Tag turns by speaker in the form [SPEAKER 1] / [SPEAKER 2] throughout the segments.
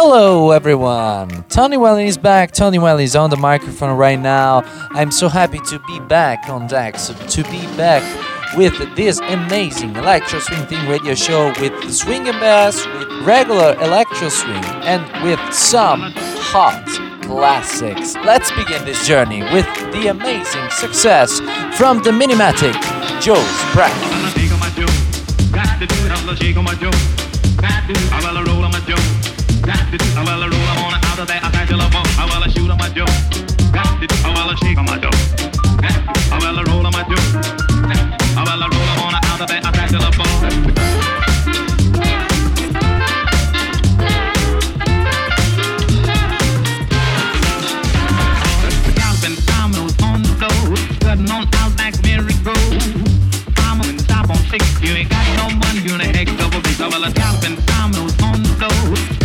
[SPEAKER 1] Hello, everyone. Tony Wellin is back. Tony Wellin is on the microphone right now. I'm so happy to be back on Dex, to be back with this amazing electro swing thing radio show with swing and bass, with regular electro swing, and with some hot classics. Let's begin this journey with the amazing success from the Minimatic, Joe's Breath.
[SPEAKER 2] That did oh well I
[SPEAKER 3] roll I'm on out of there, I tackle a ball, oh well I shoot on my joke. That did oh shake on my dough. That oh well roll
[SPEAKER 4] on my joke. Oh well I
[SPEAKER 5] roll on oh, out of there, I tackle a ball. Cutting on out like
[SPEAKER 6] Mary Rose. I'm gonna stop on six. You
[SPEAKER 5] ain't got no
[SPEAKER 4] money, you're an egg double B. So well, I stop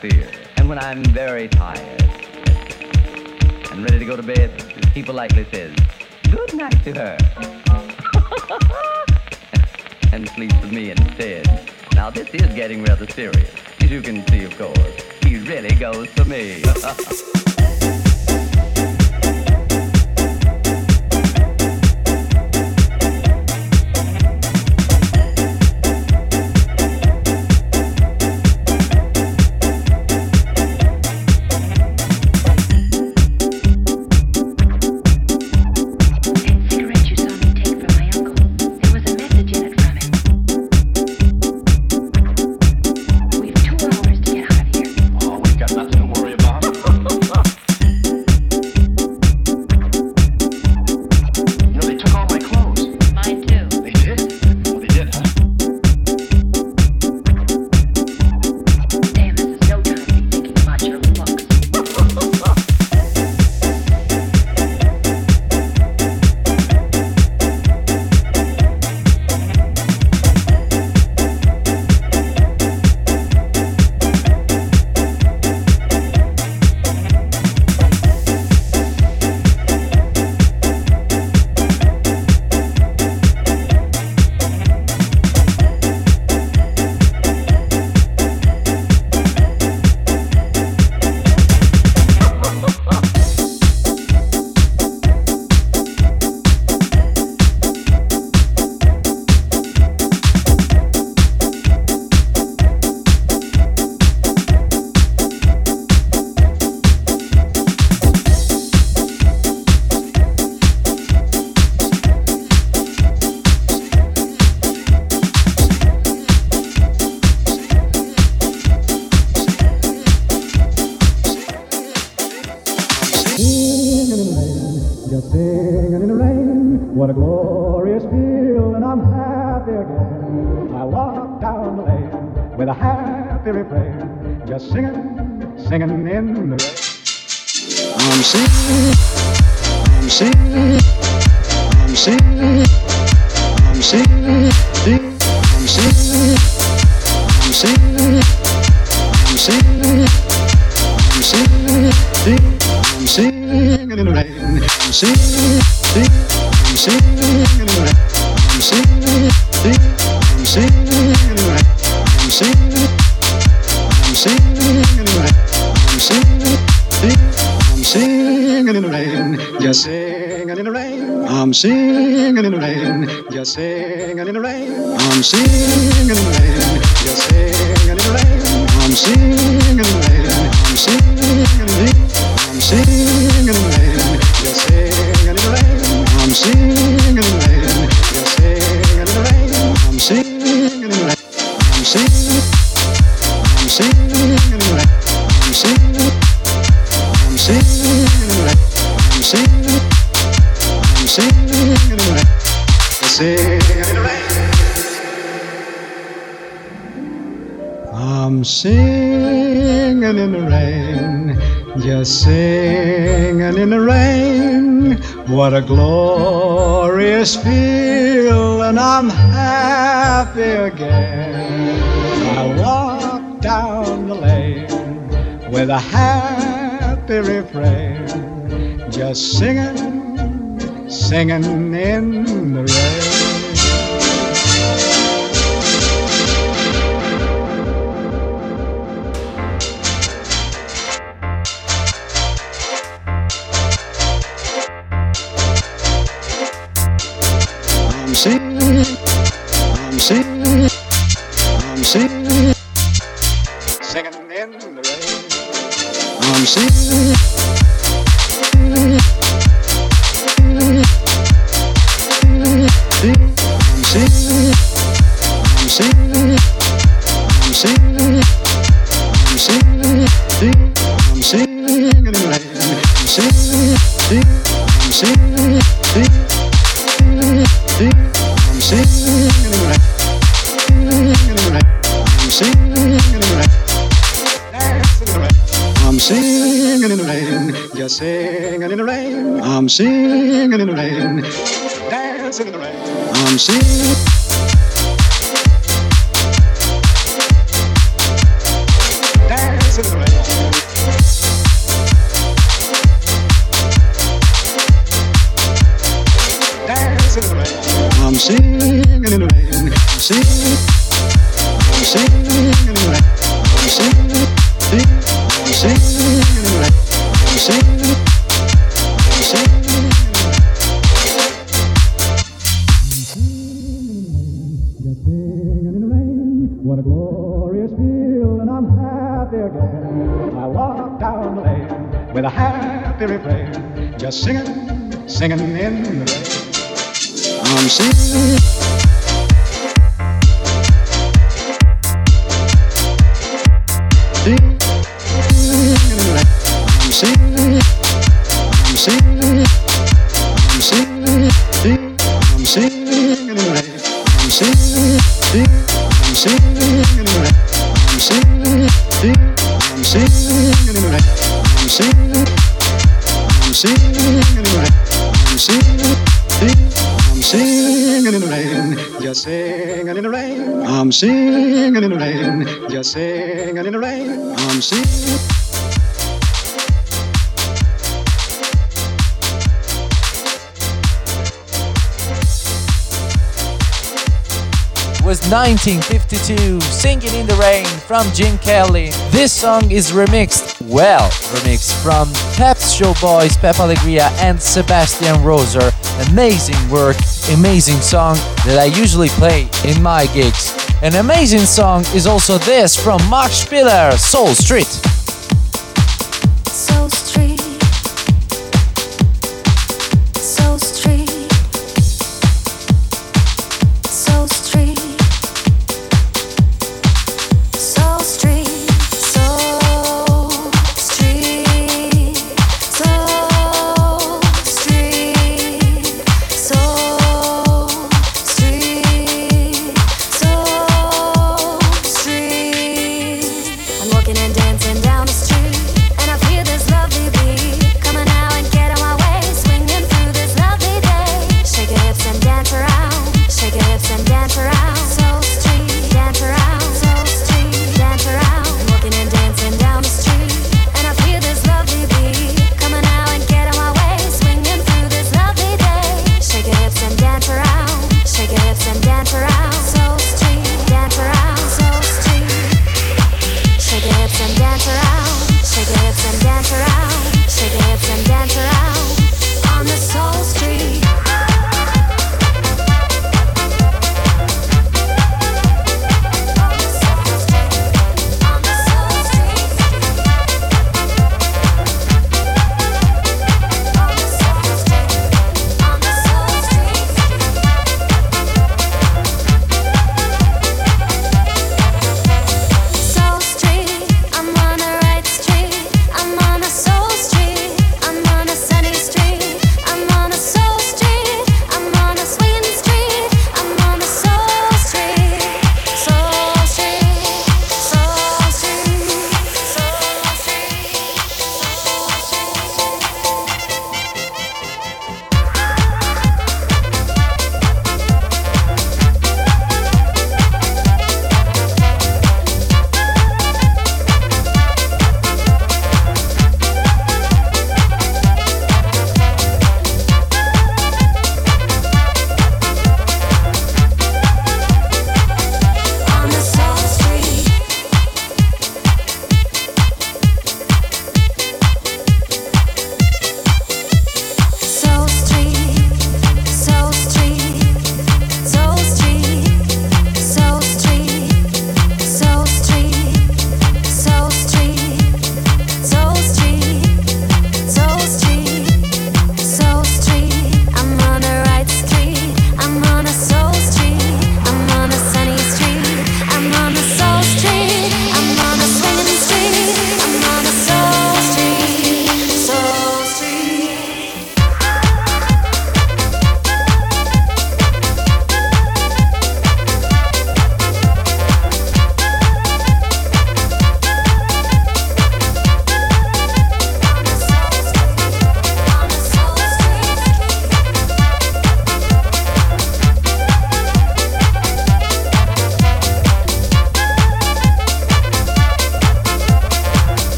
[SPEAKER 4] fear. And when I'm very tired and ready to go to bed, he politely says, Good night to her. and sleeps with me instead. Now this is getting rather serious. As you can see, of course, he really goes for me.
[SPEAKER 7] singing in the rain, just singing in the rain. What a glorious feel, and I'm happy again. I walk down the lane with a happy refrain, just singing, singing in the rain. sick. I'm singing, I'm singing, Singing in the rain. I'm singing. singing in the rain, dancing in the rain. I'm singing. happy refrain, just singing, singing in the rain. I'm singing.
[SPEAKER 1] 1952, Singing in the Rain from Gene Kelly. This song is remixed, well, remixed from Pep's Show Boys, Pep Alegria and Sebastian Roser. Amazing work, amazing song that I usually play in my gigs. An amazing song is also this from Mark Spiller, Soul Street.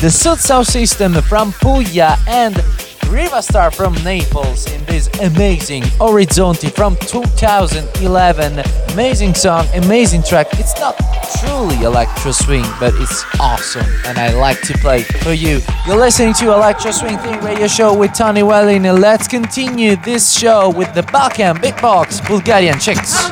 [SPEAKER 8] The Sud Sound System from Puglia and Rivastar from Naples in this amazing Orizzonti from 2011. Amazing song, amazing track. It's not truly electro swing, but it's awesome and I like to play for you. You're listening to Electro Swing Thing Radio Show with Tony Wellin. Let's continue this show with the Balkan Beatbox Bulgarian Chicks.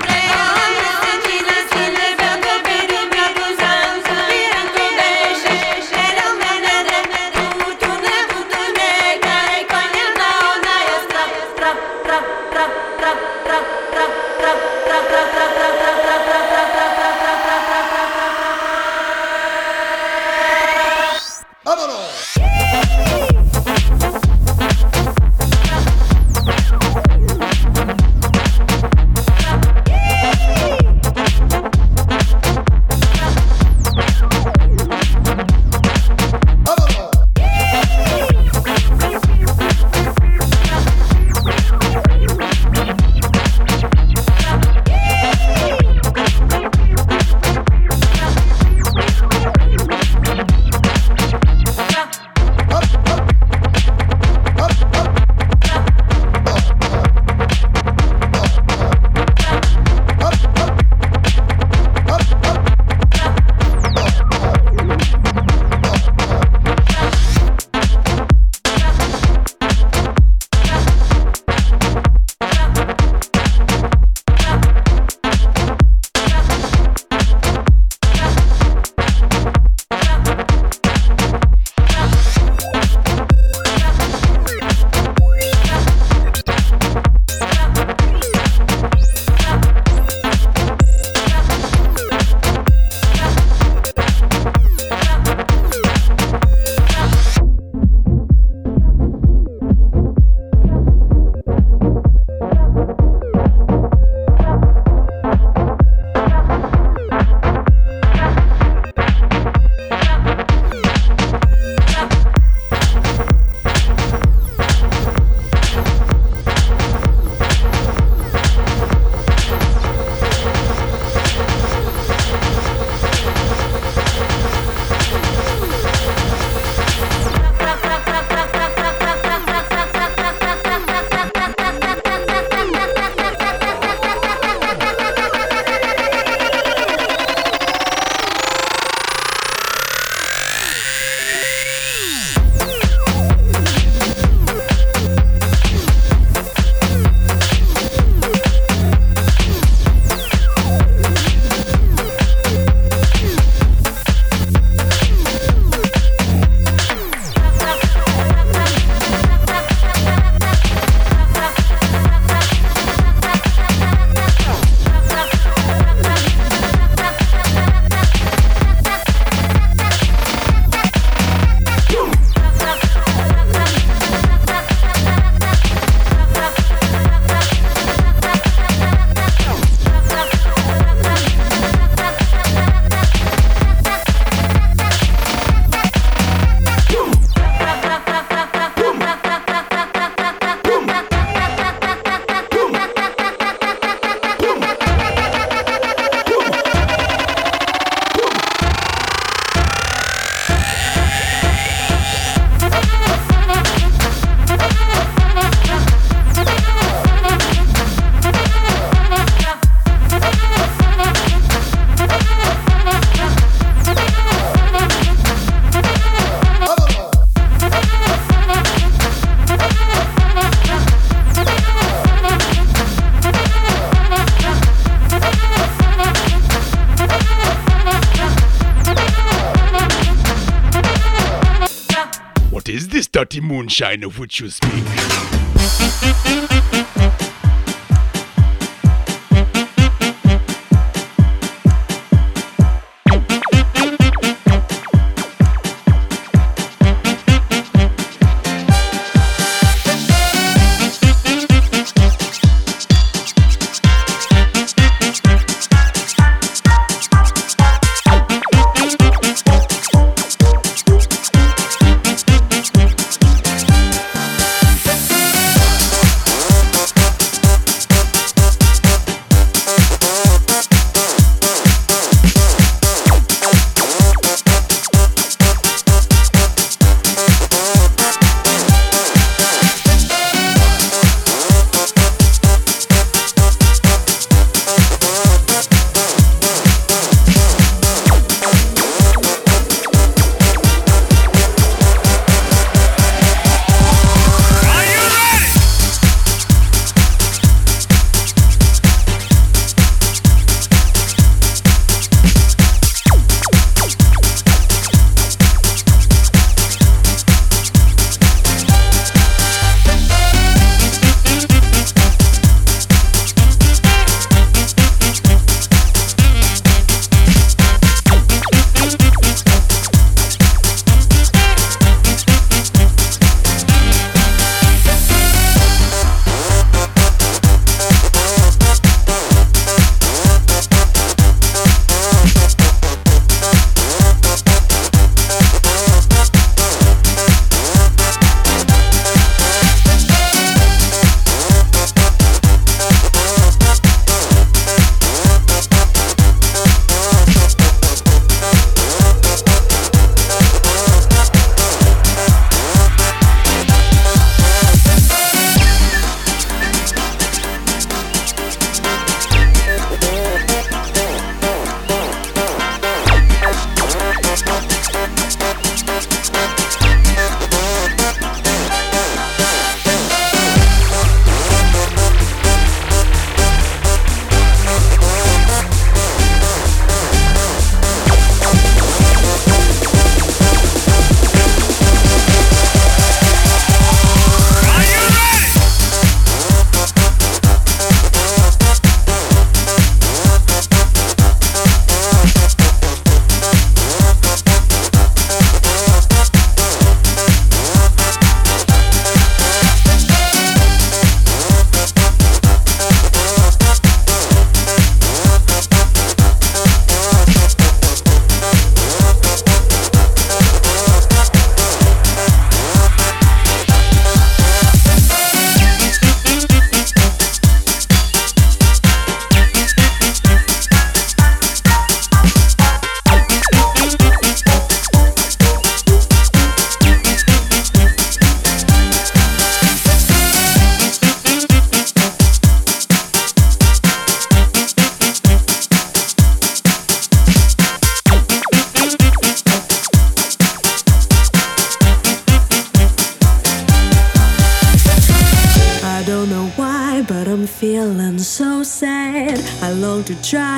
[SPEAKER 9] Dirty moonshine of which you speak.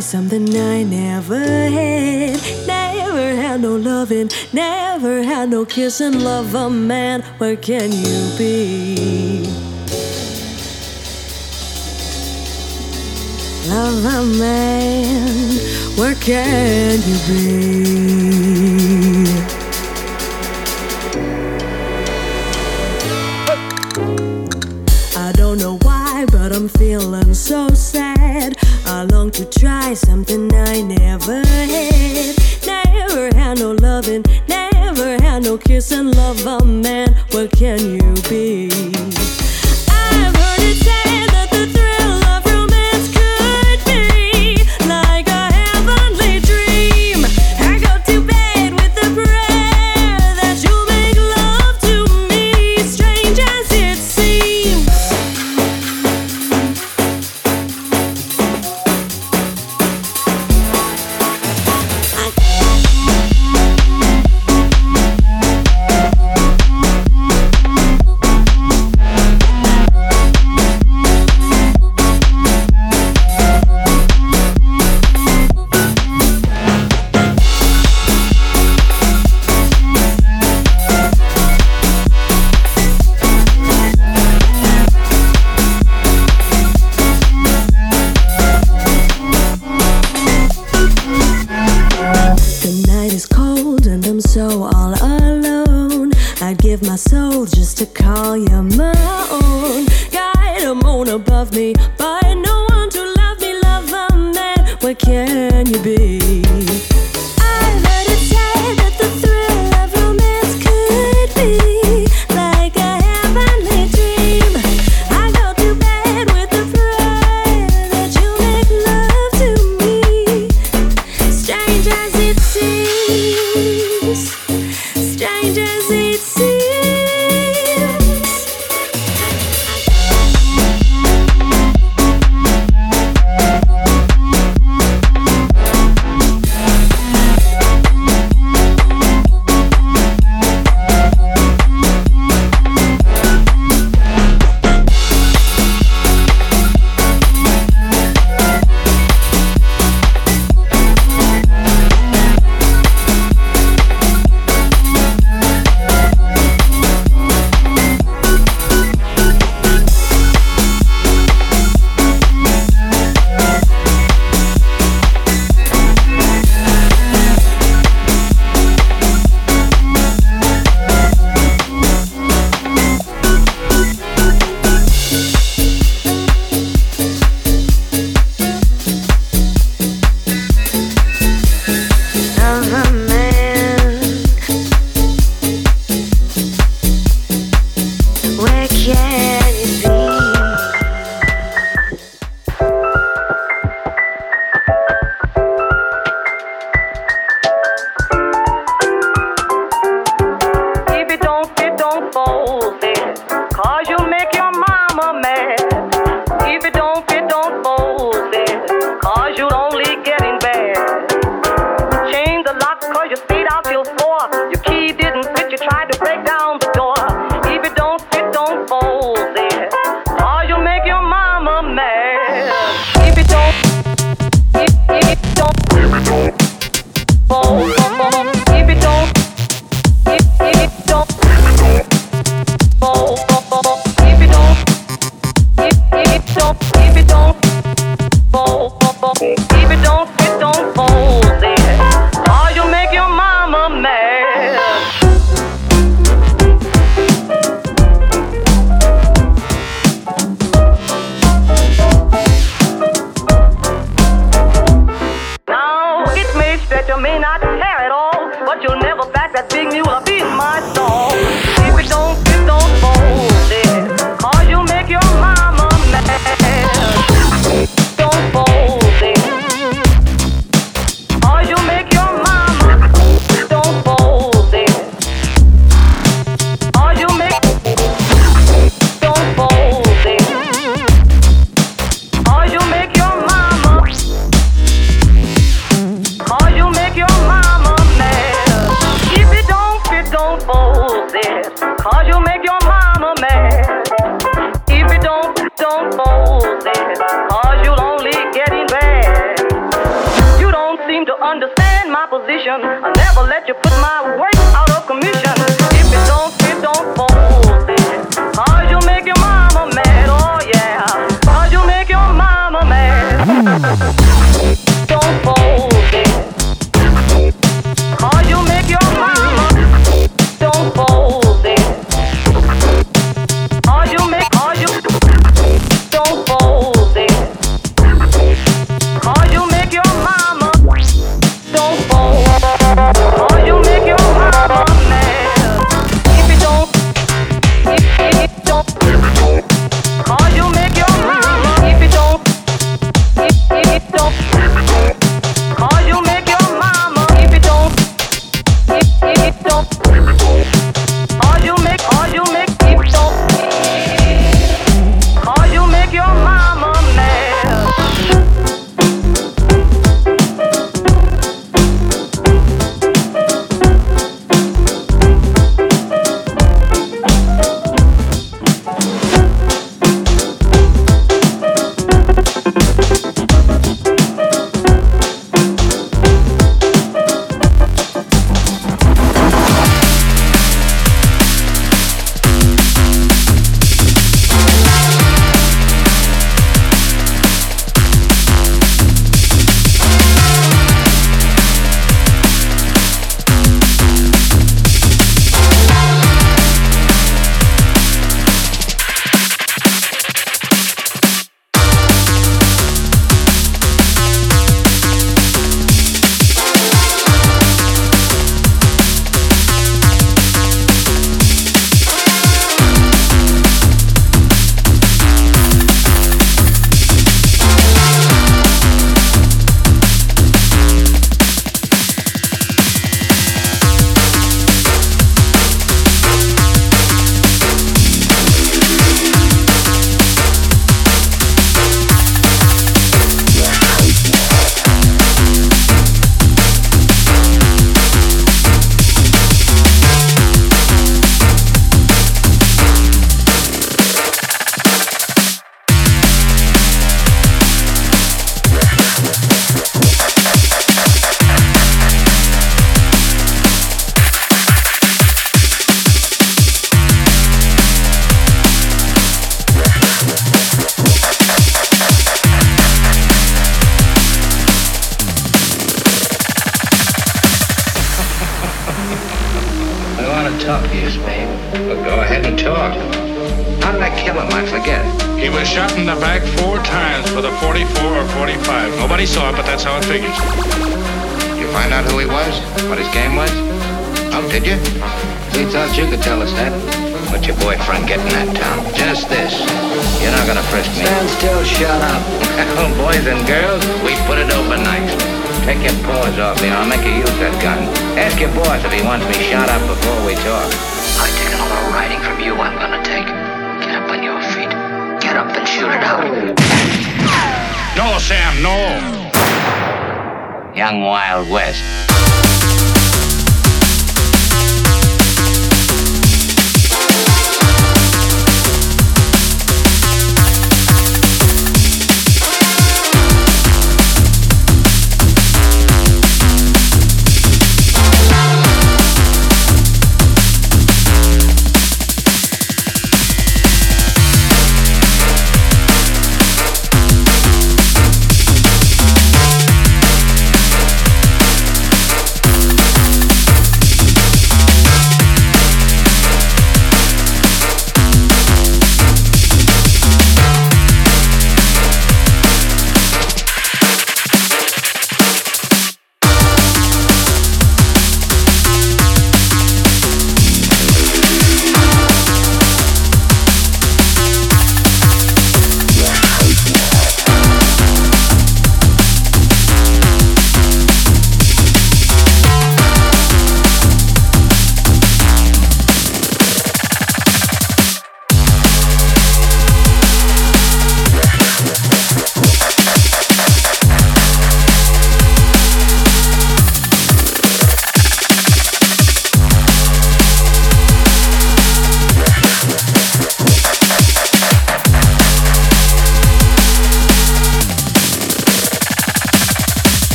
[SPEAKER 10] Something I never had. Never had no loving, never had no kissing. Love a man, where can you be? Love a man, where can you be? Feeling so sad. I long to try something I never had. Never had no loving, never had no kissing. Love a man, what can you be? I've heard it said where can you be? You
[SPEAKER 11] stayed out till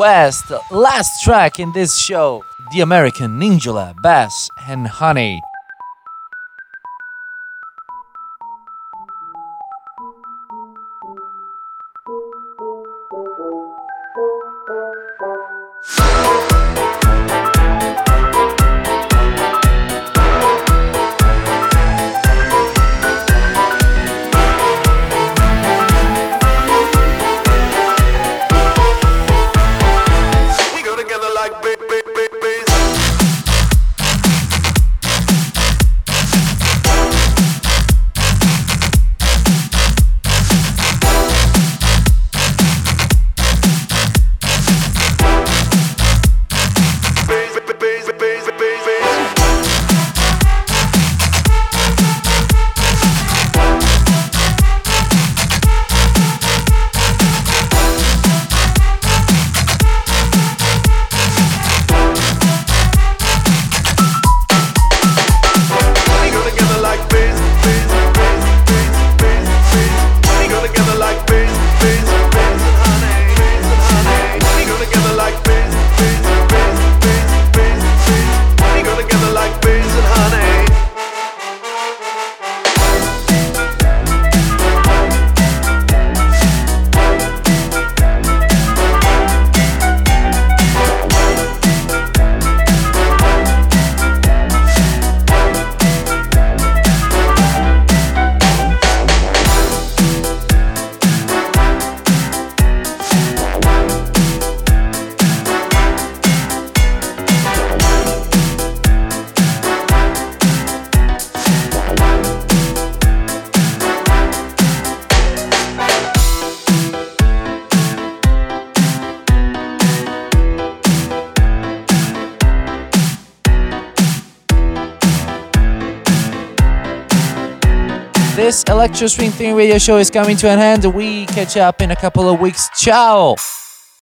[SPEAKER 12] West,
[SPEAKER 8] last track in this show The American Ninja, Bass and Honey. This Swing Thing radio show is coming to an end. We catch up in a couple of weeks. Ciao!